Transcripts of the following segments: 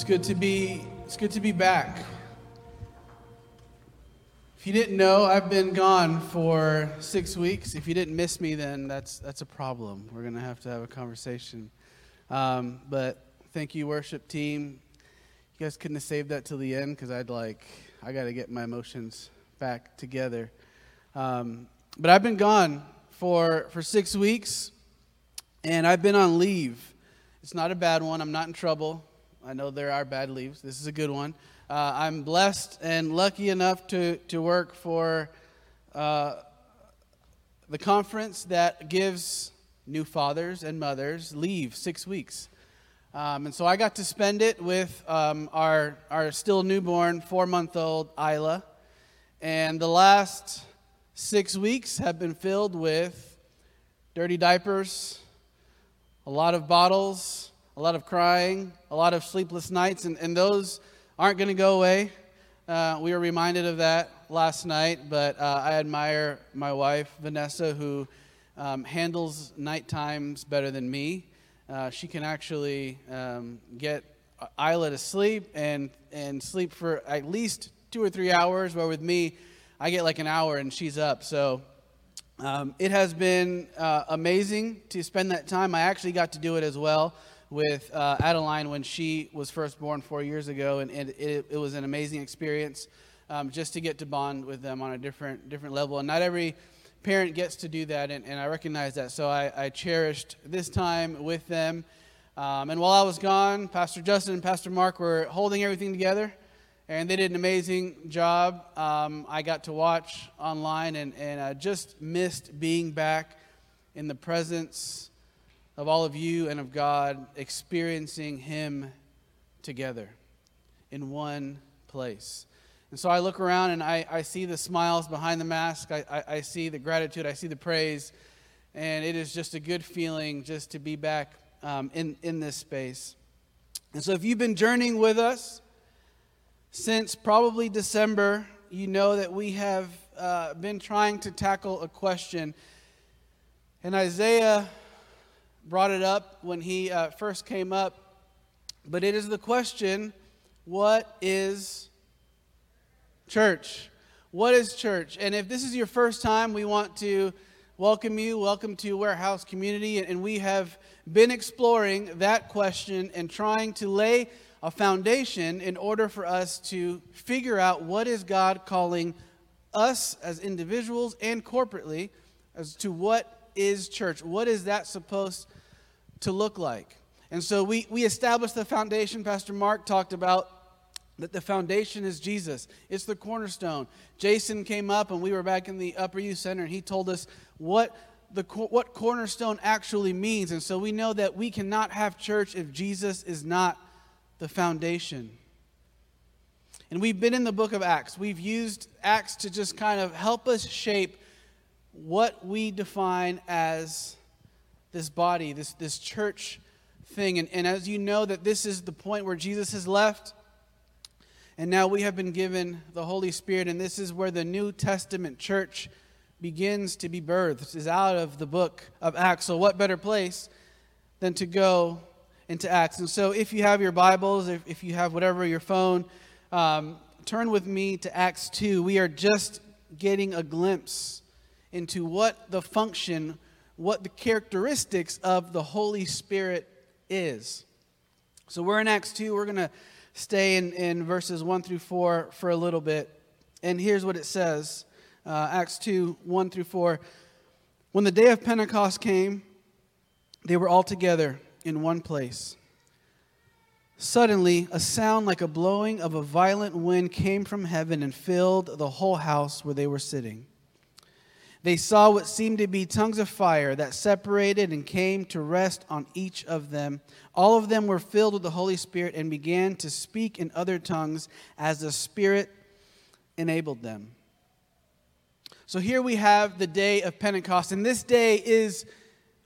It's good to be it's good to be back. If you didn't know, I've been gone for six weeks. If you didn't miss me, then that's that's a problem. We're gonna have to have a conversation. Um, but thank you, worship team. You guys couldn't have saved that till the end because I'd like I got to get my emotions back together. Um, but I've been gone for for six weeks, and I've been on leave. It's not a bad one. I'm not in trouble. I know there are bad leaves. This is a good one. Uh, I'm blessed and lucky enough to, to work for uh, the conference that gives new fathers and mothers leave six weeks. Um, and so I got to spend it with um, our, our still newborn four month old Isla. And the last six weeks have been filled with dirty diapers, a lot of bottles, a lot of crying, a lot of sleepless nights, and, and those aren't going to go away. Uh, we were reminded of that last night, but uh, I admire my wife, Vanessa, who um, handles night times better than me. Uh, she can actually um, get Isla to sleep and, and sleep for at least two or three hours, where with me, I get like an hour and she's up. So um, it has been uh, amazing to spend that time. I actually got to do it as well with uh, Adeline when she was first born four years ago, and, and it, it, was an amazing experience um, just to get to bond with them on a different different level. And not every parent gets to do that, and, and I recognize that. So I, I cherished this time with them. Um, and while I was gone, Pastor Justin and Pastor Mark were holding everything together, and they did an amazing job. Um, I got to watch online, and, and I just missed being back in the presence of all of you and of God experiencing Him together in one place. And so I look around and I, I see the smiles behind the mask. I, I, I, see the gratitude. I see the praise. And it is just a good feeling just to be back um, in, in this space. And so if you've been journeying with us since probably December, you know that we have uh, been trying to tackle a question. And Isaiah brought it up when he uh, first came up, but it is the question what is church? What is church? And if this is your first time, we want to welcome you. Welcome to Warehouse Community. And we have been exploring that question and trying to lay a foundation in order for us to figure out what is God calling us as individuals and corporately as to what is church? What is that supposed to look like? And so we, we established the foundation. Pastor Mark talked about that the foundation is Jesus. It's the cornerstone. Jason came up and we were back in the Upper Youth Center and he told us what the what cornerstone actually means. And so we know that we cannot have church if Jesus is not the foundation. And we've been in the book of Acts. We've used Acts to just kind of help us shape what we define as this body, this, this church thing. And, and as you know, that this is the point where Jesus has left, and now we have been given the Holy Spirit, and this is where the New Testament church begins to be birthed. Is out of the book of Acts. So, what better place than to go into Acts? And so, if you have your Bibles, if, if you have whatever, your phone, um, turn with me to Acts 2. We are just getting a glimpse into what the function, what the characteristics of the Holy Spirit is. So we're in Acts 2. We're going to stay in, in verses 1 through 4 for a little bit. And here's what it says uh, Acts 2 1 through 4. When the day of Pentecost came, they were all together in one place. Suddenly, a sound like a blowing of a violent wind came from heaven and filled the whole house where they were sitting. They saw what seemed to be tongues of fire that separated and came to rest on each of them. All of them were filled with the Holy Spirit and began to speak in other tongues as the Spirit enabled them. So here we have the day of Pentecost, and this day is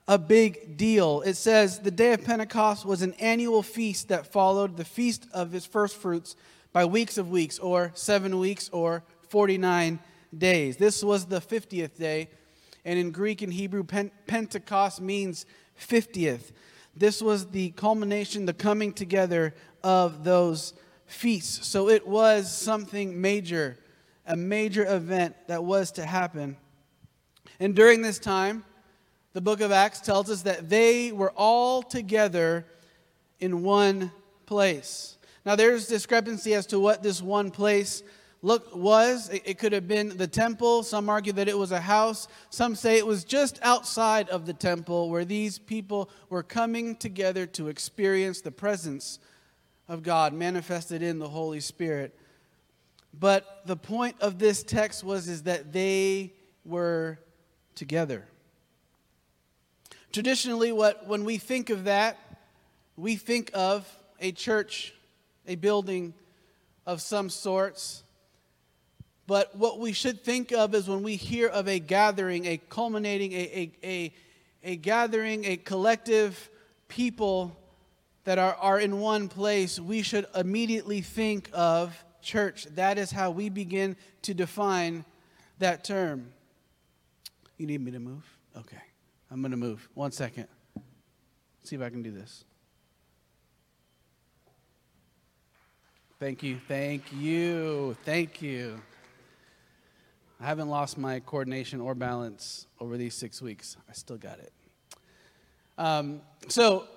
a big deal. It says the day of Pentecost was an annual feast that followed the feast of his first fruits by weeks of weeks, or seven weeks, or 49 days. This was the 50th day, and in Greek and Hebrew, Pentecost means 50th. This was the culmination, the coming together of those feasts. So it was something major, a major event that was to happen. And during this time, the book of Acts tells us that they were all together in one place. Now, there's discrepancy as to what this one place look was. It, it could have been the temple. Some argue that it was a house. Some say it was just outside of the temple where these people were coming together to experience the presence of God manifested in the Holy Spirit. But the point of this text was is that they were together. Traditionally, what when we think of that, we think of a church, a building of some sorts. But what we should think of is when we hear of a gathering, a culminating, a, a, a, a gathering, a collective people that are, are in one place, we should immediately think of church. That is how we begin to define that term. You need me to move? Okay. I'm going to move. One second. See if I can do this. Thank you. Thank you. Thank you. I haven't lost my coordination or balance over these six weeks. I still got it. Um, so,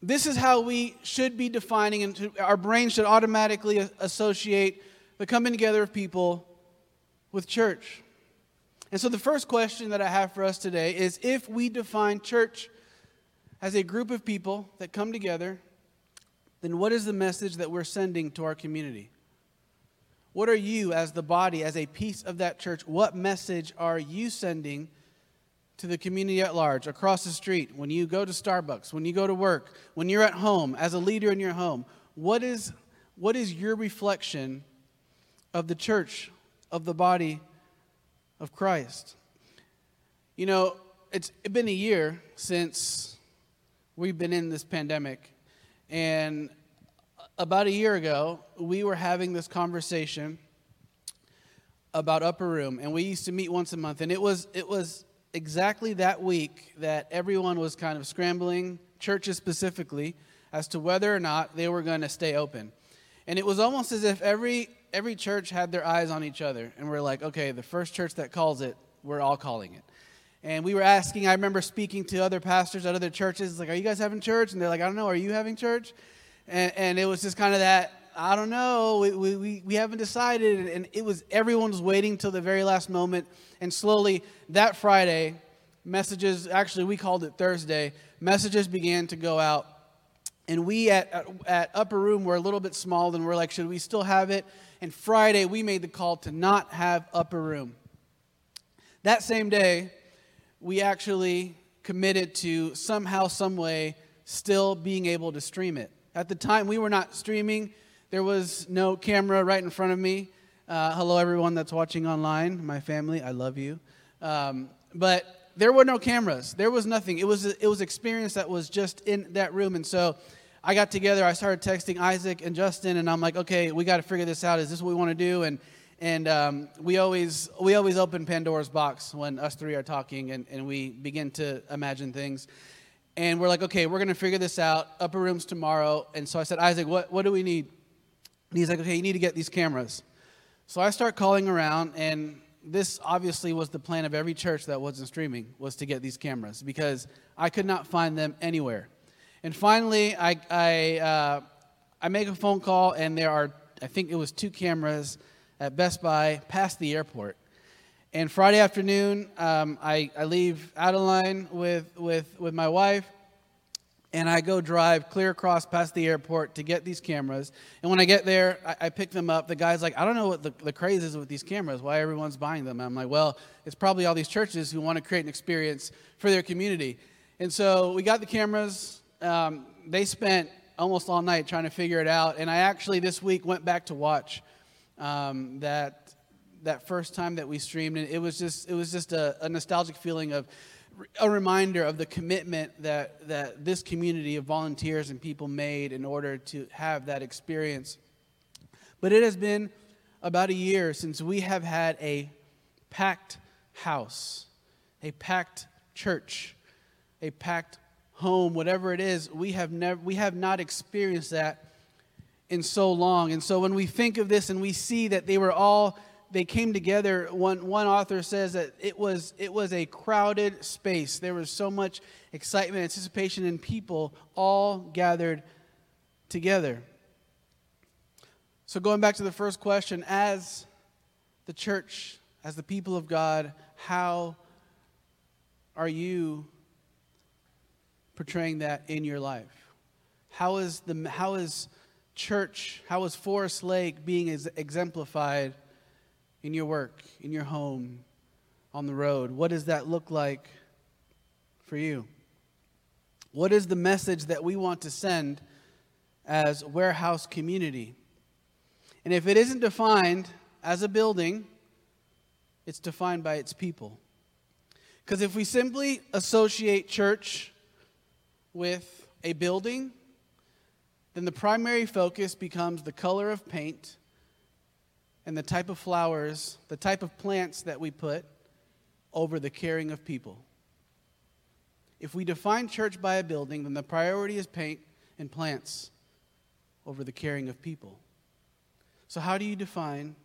this is how we should be defining, and our brain should automatically associate the coming together of people with church. And so, the first question that I have for us today is if we define church as a group of people that come together, then what is the message that we're sending to our community? What are you, as the body, as a piece of that church, what message are you sending to the community at large, across the street, when you go to Starbucks, when you go to work, when you're at home, as a leader in your home? What is, what is your reflection of the church, of the body of Christ? You know, it's been a year since we've been in this pandemic. And about a year ago, we were having this conversation about Upper Room, and we used to meet once a month. And it was, it was exactly that week that everyone was kind of scrambling, churches specifically, as to whether or not they were going to stay open. And it was almost as if every, every church had their eyes on each other. And we're like, okay, the first church that calls it, we're all calling it. And we were asking, I remember speaking to other pastors at other churches, like, are you guys having church? And they're like, I don't know, are you having church? And, and it was just kind of that, I don't know, we, we, we haven't decided. And it was, everyone was waiting till the very last moment. And slowly, that Friday, messages, actually, we called it Thursday, messages began to go out. And we at, at, at Upper Room were a little bit small, and we're like, should we still have it? And Friday, we made the call to not have Upper Room. That same day, we actually committed to somehow, some way, still being able to stream it. At the time, we were not streaming. There was no camera right in front of me. Uh, hello, everyone that's watching online, my family, I love you. Um, but there were no cameras. There was nothing. It was it was experience that was just in that room. And so I got together. I started texting Isaac and Justin, and I'm like, okay, we got to figure this out. Is this what we want to do? And and um, we always we always open Pandora's box when us three are talking, and, and we begin to imagine things and we're like, okay, we're to figure this out. Upper rooms tomorrow. And so I said, Isaac, what, what do we need? And he's like, okay, you need to get these cameras. So I start calling around, and this obviously was the plan of every church that wasn't streaming, was to get these cameras because I could not find them anywhere. And finally, I, I, uh, I make a phone call, and there are, I think it was two cameras at Best Buy past the airport. And Friday afternoon, um, I, I leave Adeline with, with, with my wife, and I go drive clear across past the airport to get these cameras. And when I get there, I, I pick them up. The guy's like, I don't know what the, the craze is with these cameras, why everyone's buying them. And I'm like, well, it's probably all these churches who want to create an experience for their community. And so we got the cameras. Um, they spent almost all night trying to figure it out. And I actually this week went back to watch um, that that first time that we streamed, and it was just it was just a, a nostalgic feeling of a reminder of the commitment that that this community of volunteers and people made in order to have that experience. But it has been about a year since we have had a packed house, a packed church, a packed home, whatever it is. We have never we have not experienced that in so long. And so when we think of this and we see that they were all they came together. One one author says that it was it was a crowded space. There was so much excitement anticipation and people all gathered together. So going back to the first question as the church as the people of god how are you portraying that in your life? How is the how is church how is forest lake being exemplified in your work, in your home, on the road? What does that look like for you? What is the message that we want to send as warehouse community? And if it isn't defined as a building, it's defined by its people. Because if we simply associate church with a building, then the primary focus becomes the color of paint and the type of flowers, the type of plants that we put over the caring of people. If we define church by a building, then the priority is paint and plants over the caring of people. So, how do you define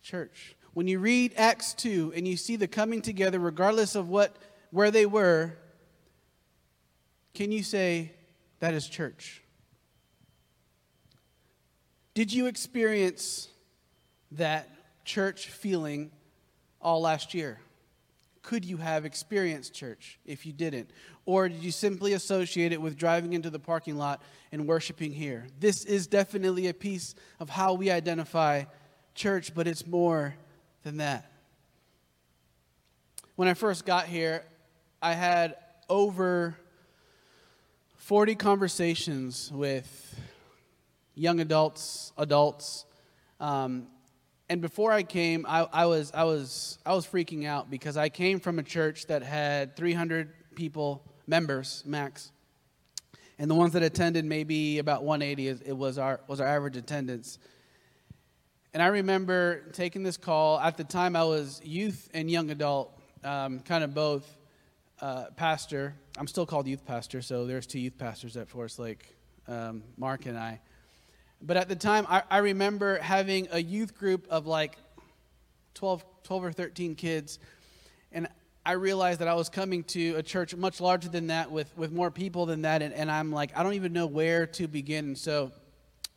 church? When you read Acts 2 and you see the coming together, regardless of what, where they were, can you say that is church? Did you experience that church feeling all last year? Could you have experienced church if you didn't? Or did you simply associate it with driving into the parking lot and worshiping here? This is definitely a piece of how we identify church, but it's more than that. When I first got here, I had over 40 conversations with young adults, adults, um, and before I came, I, I, was, I, was, I was freaking out because I came from a church that had 300 people, members max. And the ones that attended maybe about 180 it was our, was our average attendance. And I remember taking this call. At the time, I was youth and young adult, um, kind of both uh, pastor. I'm still called youth pastor, so there's two youth pastors at Forest Lake, um, Mark and I. But at the time, I, I remember having a youth group of like 12, 12 or 13 kids. And I realized that I was coming to a church much larger than that with, with more people than that. And, and I'm like, I don't even know where to begin. So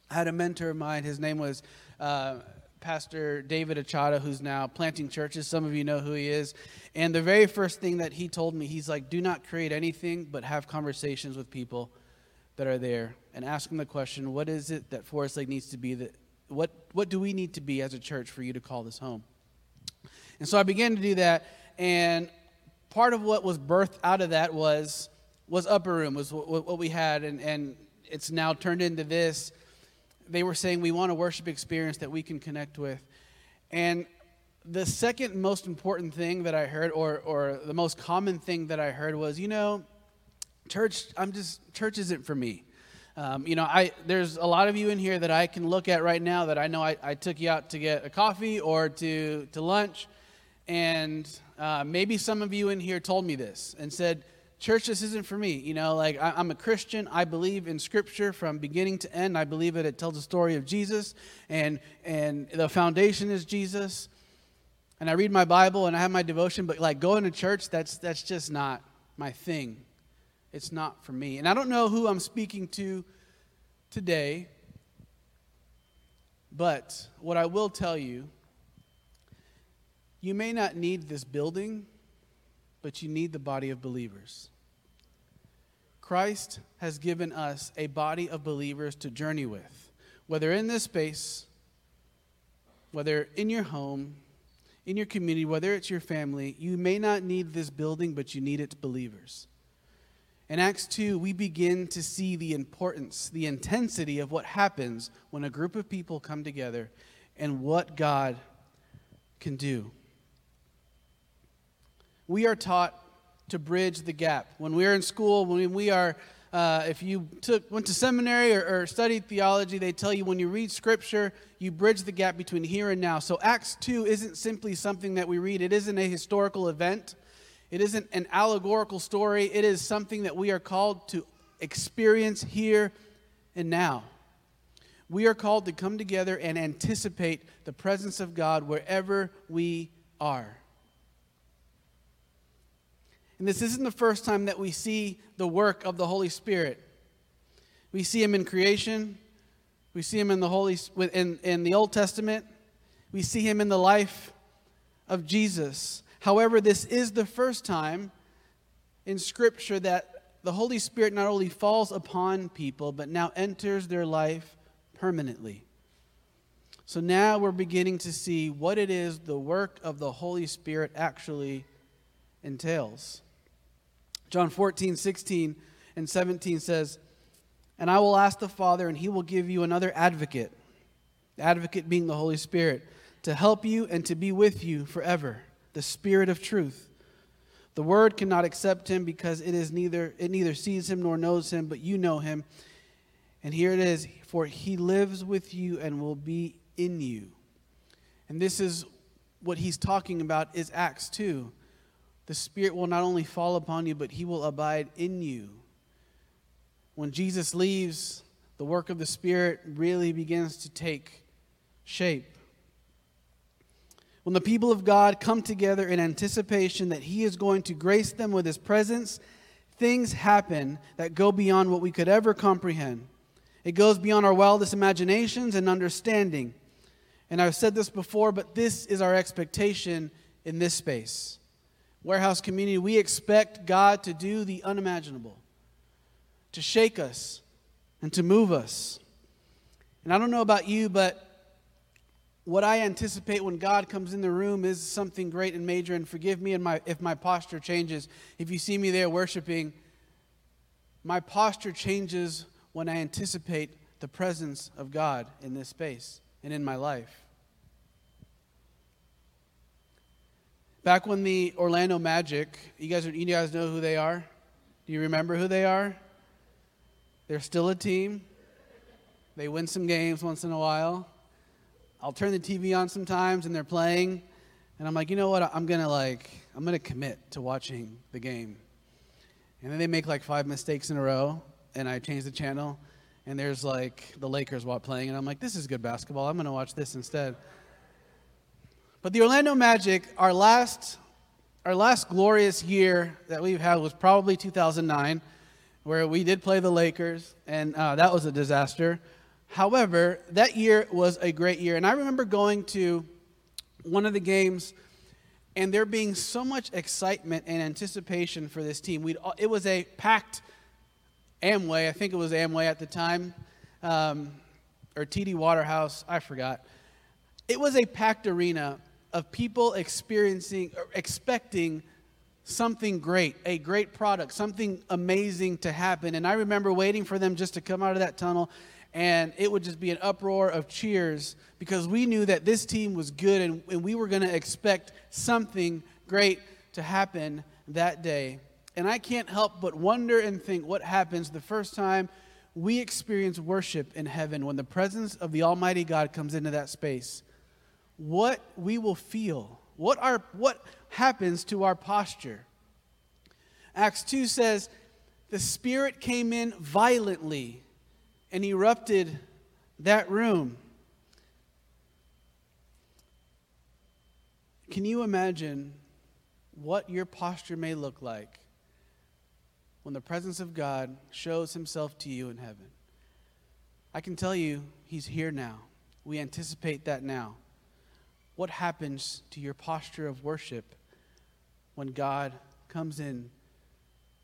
I had a mentor of mine. His name was uh, Pastor David Achata, who's now planting churches. Some of you know who he is. And the very first thing that he told me, he's like, do not create anything, but have conversations with people that are there and ask them the question what is it that Forest Lake needs to be? That, what, what do we need to be as a church for you to call this home? And so I began to do that, and part of what was birthed out of that was, was Upper Room, was what, what we had, and, and it's now turned into this. They were saying we want a worship experience that we can connect with. And the second most important thing that I heard, or, or the most common thing that I heard was, you know, church, I'm just, church isn't for me. Um, you know, I, there's a lot of you in here that I can look at right now that I know I, I took you out to get a coffee or to, to lunch. And uh, maybe some of you in here told me this and said, Church, this isn't for me. You know, like I, I'm a Christian. I believe in Scripture from beginning to end. I believe that it tells the story of Jesus, and, and the foundation is Jesus. And I read my Bible and I have my devotion, but like going to church, that's, that's just not my thing it's not for me. And I don't know who I'm speaking to today, but what I will tell you, you may not need this building, but you need the body of believers. Christ has given us a body of believers to journey with, whether in this space, whether in your home, in your community, whether it's your family, you may not need this building, but you need its believers. In Acts 2, we begin to see the importance, the intensity of what happens when a group of people come together and what God can do. We are taught to bridge the gap. When we're in school, when we are, uh, if you took, went to seminary or, or studied theology, they tell you when you read scripture, you bridge the gap between here and now. So Acts 2 isn't simply something that we read, it isn't a historical event. It isn't an allegorical story, it is something that we are called to experience here and now. We are called to come together and anticipate the presence of God wherever we are. And this isn't the first time that we see the work of the Holy Spirit. We see him in creation, we see him in the Holy in, in the Old Testament, we see him in the life of Jesus. However, this is the first time in Scripture that the Holy Spirit not only falls upon people, but now enters their life permanently. So now we're beginning to see what it is the work of the Holy Spirit actually entails. John 14, 16, and 17 says, And I will ask the Father, and he will give you another advocate, the advocate being the Holy Spirit, to help you and to be with you forever, the Spirit of truth. The word cannot accept him because it is neither it neither sees him nor knows him, but you know him. And here it is, for he lives with you and will be in you. And this is what he's talking about is Acts 2 the Spirit will not only fall upon you, but He will abide in you. When Jesus leaves, the work of the Spirit really begins to take shape. When the people of God come together in anticipation that He is going to grace them with His presence, things happen that go beyond what we could ever comprehend. It goes beyond our wildest imaginations and understanding. And I've said this before, but this is our expectation in this space. Warehouse community, we expect God to do the unimaginable, to shake us and to move us. And I don't know about you, but what I anticipate when God comes in the room is something great and major. And forgive me my, if my posture changes. If you see me there worshiping, my posture changes when I anticipate the presence of God in this space and in my life. Back when the Orlando Magic, you guys, you guys know who they are? Do you remember who they are? They're still a team. They win some games once in a while. I'll turn the TV on sometimes and they're playing, and I'm like, you know what? I'm gonna like, I'm gonna commit to watching the game. And then they make like five mistakes in a row, and I change the channel, and there's like the Lakers playing, and I'm like, this is good basketball. I'm gonna watch this instead. But the Orlando Magic, our last, our last glorious year that we've had was probably 2009, where we did play the Lakers, and uh, that was a disaster. However, that year was a great year. And I remember going to one of the games and there being so much excitement and anticipation for this team. We'd, it was a packed Amway, I think it was Amway at the time, um, or TD Waterhouse, I forgot. It was a packed arena, of people experiencing, expecting something great, a great product, something amazing to happen. And I remember waiting for them just to come out of that tunnel, and it would just be an uproar of cheers because we knew that this team was good and, and we were going to expect something great to happen that day. And I can't help but wonder and think what happens the first time we experience worship in heaven when the presence of the Almighty God comes into that space what we will feel, what, our, what happens to our posture. Acts 2 says, The Spirit came in violently and erupted that room. Can you imagine what your posture may look like when the presence of God shows himself to you in heaven? I can tell you, he's here now. We anticipate that now what happens to your posture of worship when God comes in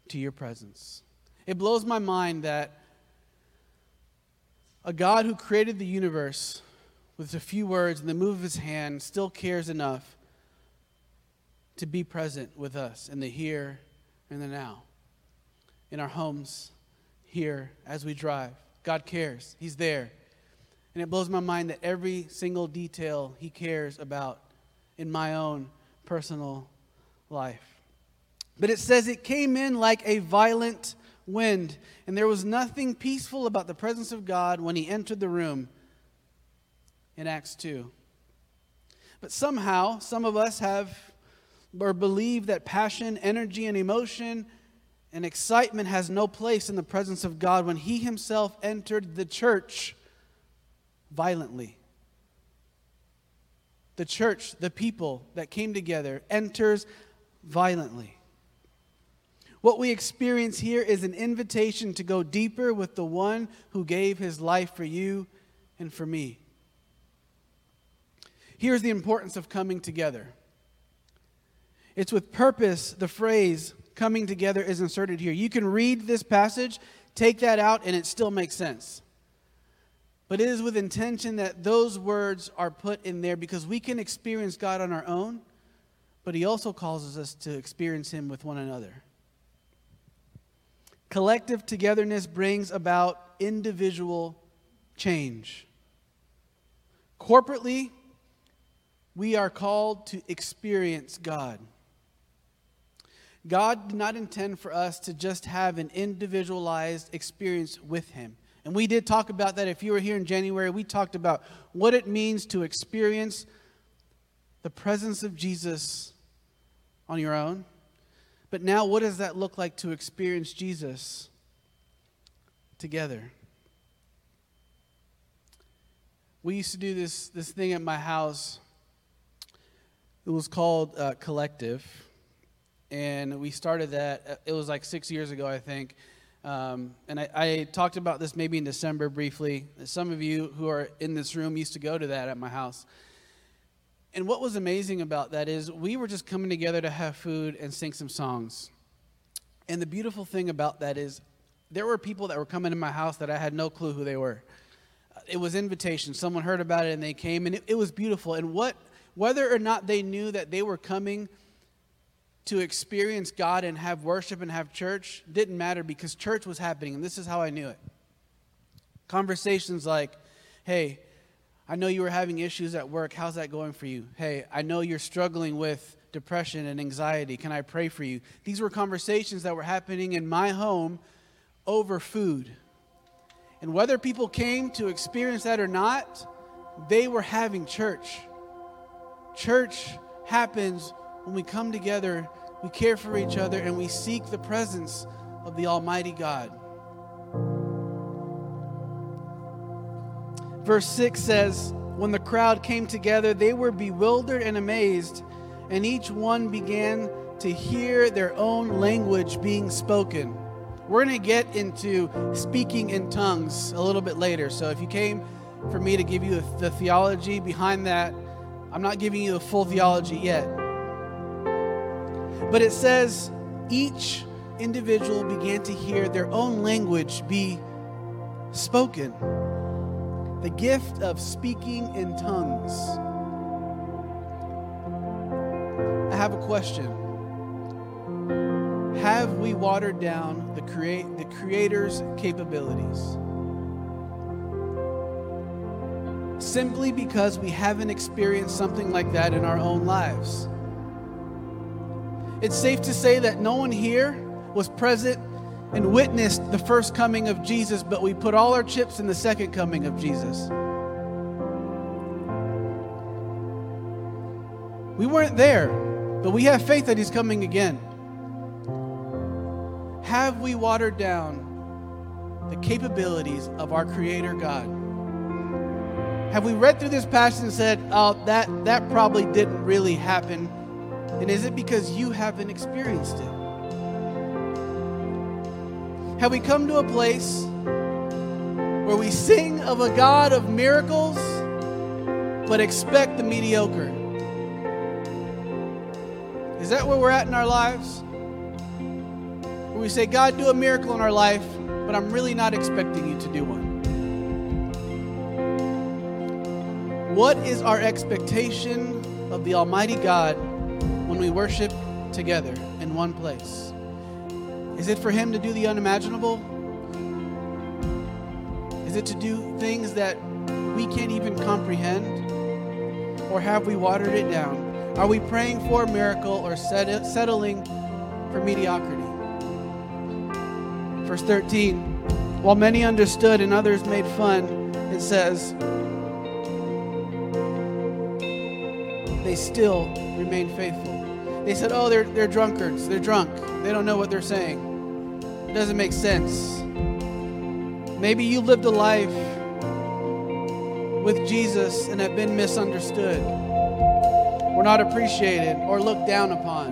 to your presence. It blows my mind that a God who created the universe with a few words and the move of his hand still cares enough to be present with us in the here and the now, in our homes, here as we drive. God cares, He's there. And it blows my mind that every single detail he cares about in my own personal life. But it says it came in like a violent wind, and there was nothing peaceful about the presence of God when he entered the room in Acts 2. But somehow, some of us have or believe that passion, energy, and emotion and excitement has no place in the presence of God when he himself entered the church violently. The church, the people that came together, enters violently. What we experience here is an invitation to go deeper with the one who gave his life for you and for me. Here's the importance of coming together. It's with purpose the phrase coming together is inserted here. You can read this passage, take that out, and it still makes sense. But it is with intention that those words are put in there because we can experience God on our own, but He also causes us to experience Him with one another. Collective togetherness brings about individual change. Corporately, we are called to experience God. God did not intend for us to just have an individualized experience with Him. And we did talk about that. If you were here in January, we talked about what it means to experience the presence of Jesus on your own. But now, what does that look like to experience Jesus together? We used to do this, this thing at my house. It was called uh, Collective. And we started that, uh, it was like six years ago, I think. Um, and I, I, talked about this maybe in December briefly. Some of you who are in this room used to go to that at my house. And what was amazing about that is we were just coming together to have food and sing some songs. And the beautiful thing about that is there were people that were coming to my house that I had no clue who they were. Uh, it was invitation. Someone heard about it and they came, and it, it was beautiful. And what, whether or not they knew that they were coming to experience God and have worship and have church didn't matter because church was happening, and this is how I knew it. Conversations like, hey, I know you were having issues at work. How's that going for you? Hey, I know you're struggling with depression and anxiety. Can I pray for you? These were conversations that were happening in my home over food. And whether people came to experience that or not, they were having church. Church happens when we come together, we care for each other, and we seek the presence of the Almighty God. Verse 6 says, When the crowd came together, they were bewildered and amazed, and each one began to hear their own language being spoken. We're going to get into speaking in tongues a little bit later. So if you came for me to give you the theology behind that, I'm not giving you the full theology yet. But it says each individual began to hear their own language be spoken. The gift of speaking in tongues. I have a question. Have we watered down the, the Creator's capabilities? Simply because we haven't experienced something like that in our own lives. It's safe to say that no one here was present and witnessed the first coming of Jesus, but we put all our chips in the second coming of Jesus. We weren't there, but we have faith that He's coming again. Have we watered down the capabilities of our Creator God? Have we read through this passage and said, oh, that, that probably didn't really happen? And is it because you haven't experienced it? Have we come to a place where we sing of a God of miracles but expect the mediocre? Is that where we're at in our lives? Where we say, God, do a miracle in our life, but I'm really not expecting you to do one. What is our expectation of the Almighty God when we worship together in one place? Is it for Him to do the unimaginable? Is it to do things that we can't even comprehend? Or have we watered it down? Are we praying for a miracle or settling for mediocrity? Verse 13 While many understood and others made fun, it says, they still remain faithful. They said, oh, they're, they're drunkards. They're drunk. They don't know what they're saying. It doesn't make sense. Maybe you lived a life with Jesus and have been misunderstood. We're not appreciated or looked down upon.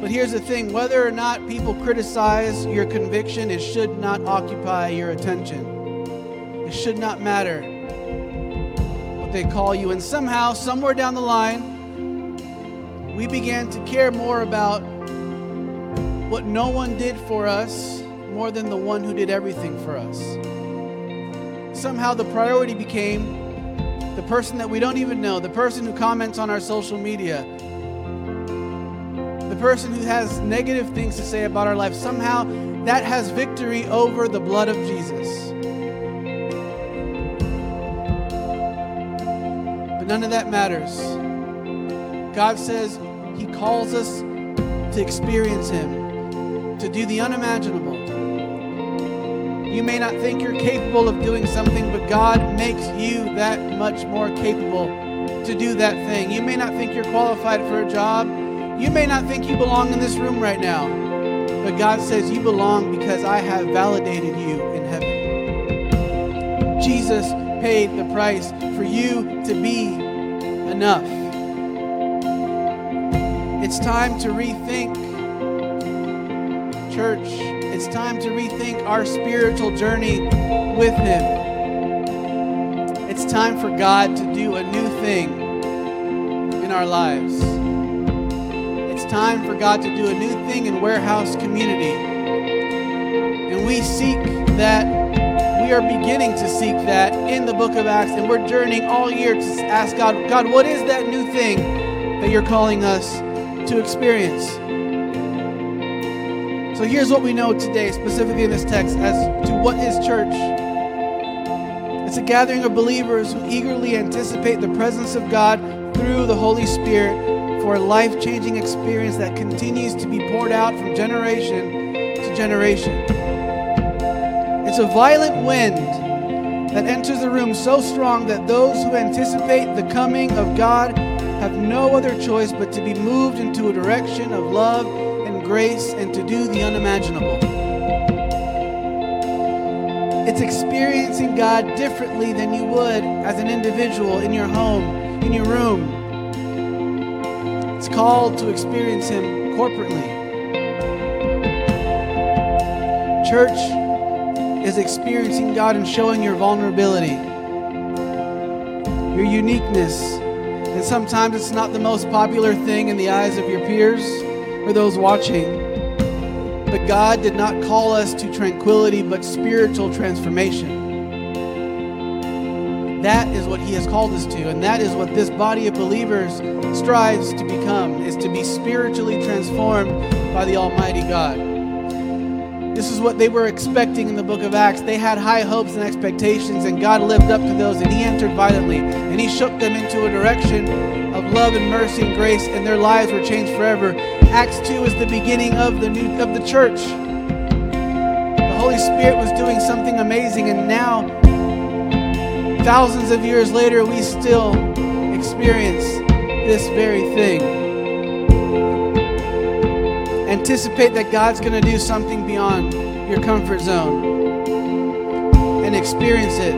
But here's the thing whether or not people criticize your conviction, it should not occupy your attention. It should not matter what they call you. And somehow, somewhere down the line, we began to care more about what no one did for us more than the one who did everything for us. Somehow, the priority became the person that we don't even know, the person who comments on our social media, the person who has negative things to say about our life, somehow that has victory over the blood of Jesus. But none of that matters. God says calls us to experience Him, to do the unimaginable. You may not think you're capable of doing something, but God makes you that much more capable to do that thing. You may not think you're qualified for a job. You may not think you belong in this room right now, but God says you belong because I have validated you in heaven. Jesus paid the price for you to be enough. It's time to rethink, church. It's time to rethink our spiritual journey with Him. It's time for God to do a new thing in our lives It's time for God to do a new thing in Warehouse Community. And we seek that, we are beginning to seek that in the book of Acts, and we're journeying all year to ask God, God, what is that new thing that you're calling us to experience? So here's what we know today, specifically in this text, as to what is church. It's a gathering of believers who eagerly anticipate the presence of God through the Holy Spirit for a life changing experience that continues to be poured out from generation to generation. It's a violent wind that enters the room so strong that those who anticipate the coming of God have no other choice but to be moved into a direction of love and grace and to do the unimaginable. It's experiencing God differently than you would as an individual in your home, in your room, It's called to experience Him corporately. Church is experiencing God and showing your vulnerability, your uniqueness. And sometimes it's not the most popular thing in the eyes of your peers or those watching. But God did not call us to tranquility, but spiritual transformation. That is what He has called us to, and that is what this body of believers strives to become, is to be spiritually transformed by the Almighty God. This is what they were expecting in the book of Acts. They had high hopes and expectations, and God lived up to those, and He entered violently, and He shook them into a direction of love and mercy and grace, and their lives were changed forever. Acts 2 is the beginning of the new of the church. The Holy Spirit was doing something amazing, and now thousands of years later, we still experience this very thing. Anticipate that God's going to do something beyond your comfort zone and experience it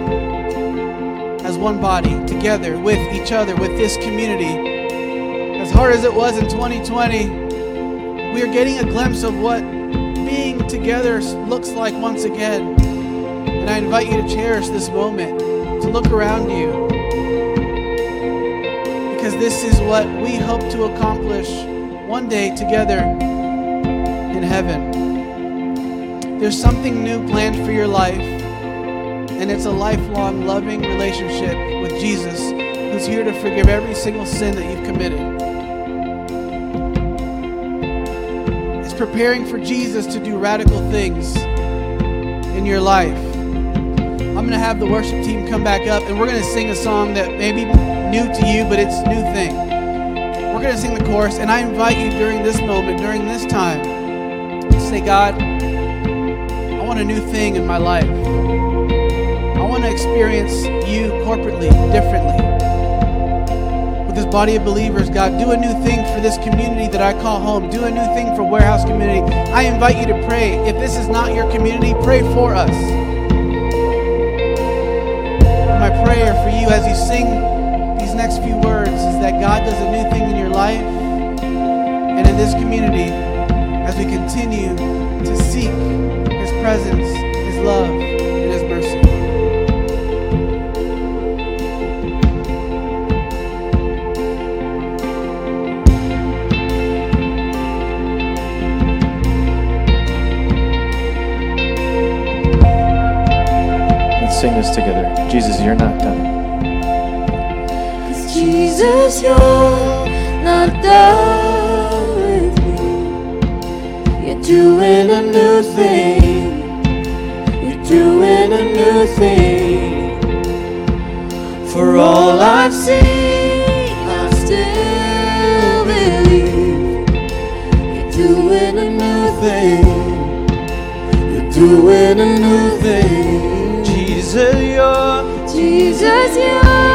as one body, together, with each other, with this community. As hard as it was in 2020, we are getting a glimpse of what being together looks like once again. And I invite you to cherish this moment to look around you. Because this is what we hope to accomplish one day together in heaven. There's something new planned for your life, and it's a lifelong loving relationship with Jesus who's here to forgive every single sin that you've committed. It's preparing for Jesus to do radical things in your life. I'm going to have the worship team come back up and we're going to sing a song that may be new to you, but it's a new thing. We're going to sing the chorus, and I invite you during this moment, during this time, say, God, I want a new thing in my life. I want to experience you corporately, differently. With this body of believers, God, do a new thing for this community that I call home. Do a new thing for Warehouse Community. I invite you to pray. If this is not your community, pray for us. My prayer for you as you sing these next few words is that God does a new thing in your life and in this community as we continue to seek His presence, His love, and His mercy. Let's sing this together. Jesus, you're not done. Cause Jesus, you're not done doing a new thing. You're doing a new thing. For all I've seen, I still believe. You're doing a new thing. You're doing a new thing. Jesus, you're Jesus, you're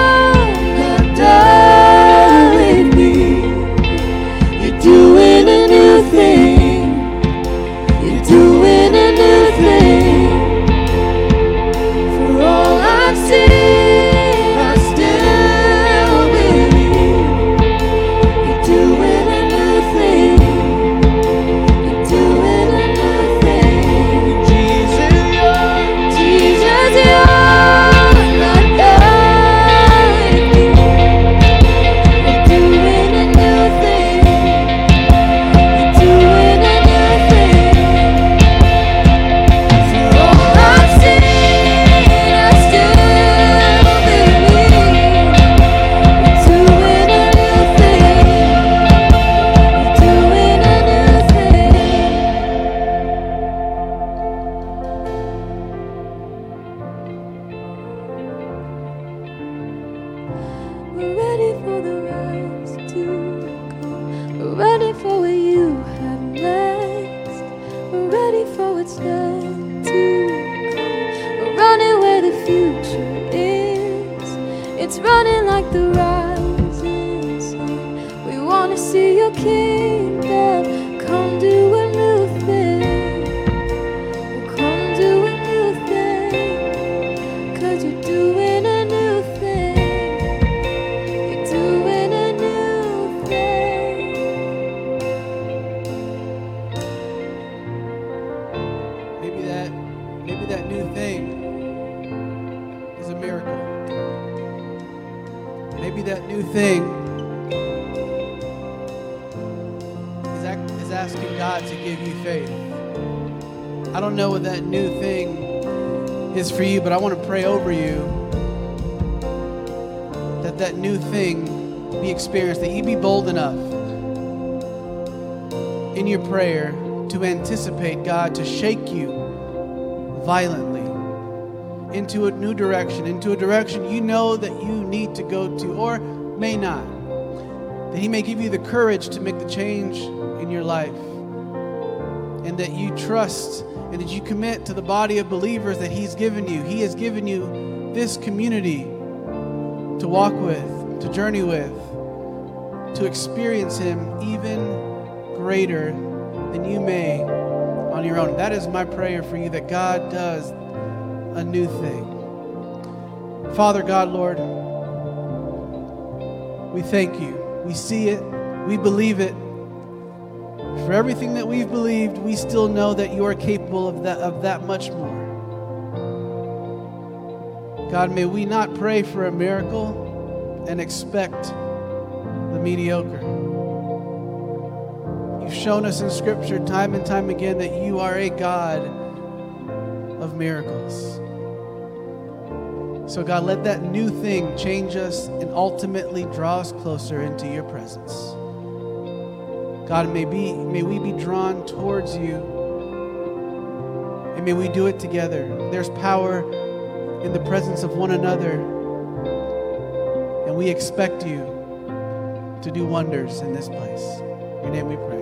but I want to pray over you that that new thing be experienced, that you be bold enough in your prayer to anticipate God to shake you violently into a new direction, into a direction you know that you need to go to or may not. That He may give you the courage to make the change in your life. And that you trust and that you commit to the body of believers that He's given you. He has given you this community to walk with, to journey with, to experience Him even greater than you may on your own. That is my prayer for you that God does a new thing. Father God, Lord, we thank you. We see it, we believe it. For everything that we've believed, we still know that you are capable of that, of that much more. God, may we not pray for a miracle and expect the mediocre. You've shown us in Scripture time and time again that you are a God of miracles. So, God, let that new thing change us and ultimately draw us closer into your presence. God, may, be, may we be drawn towards you and may we do it together. There's power in the presence of one another, and we expect you to do wonders in this place. In your name we pray.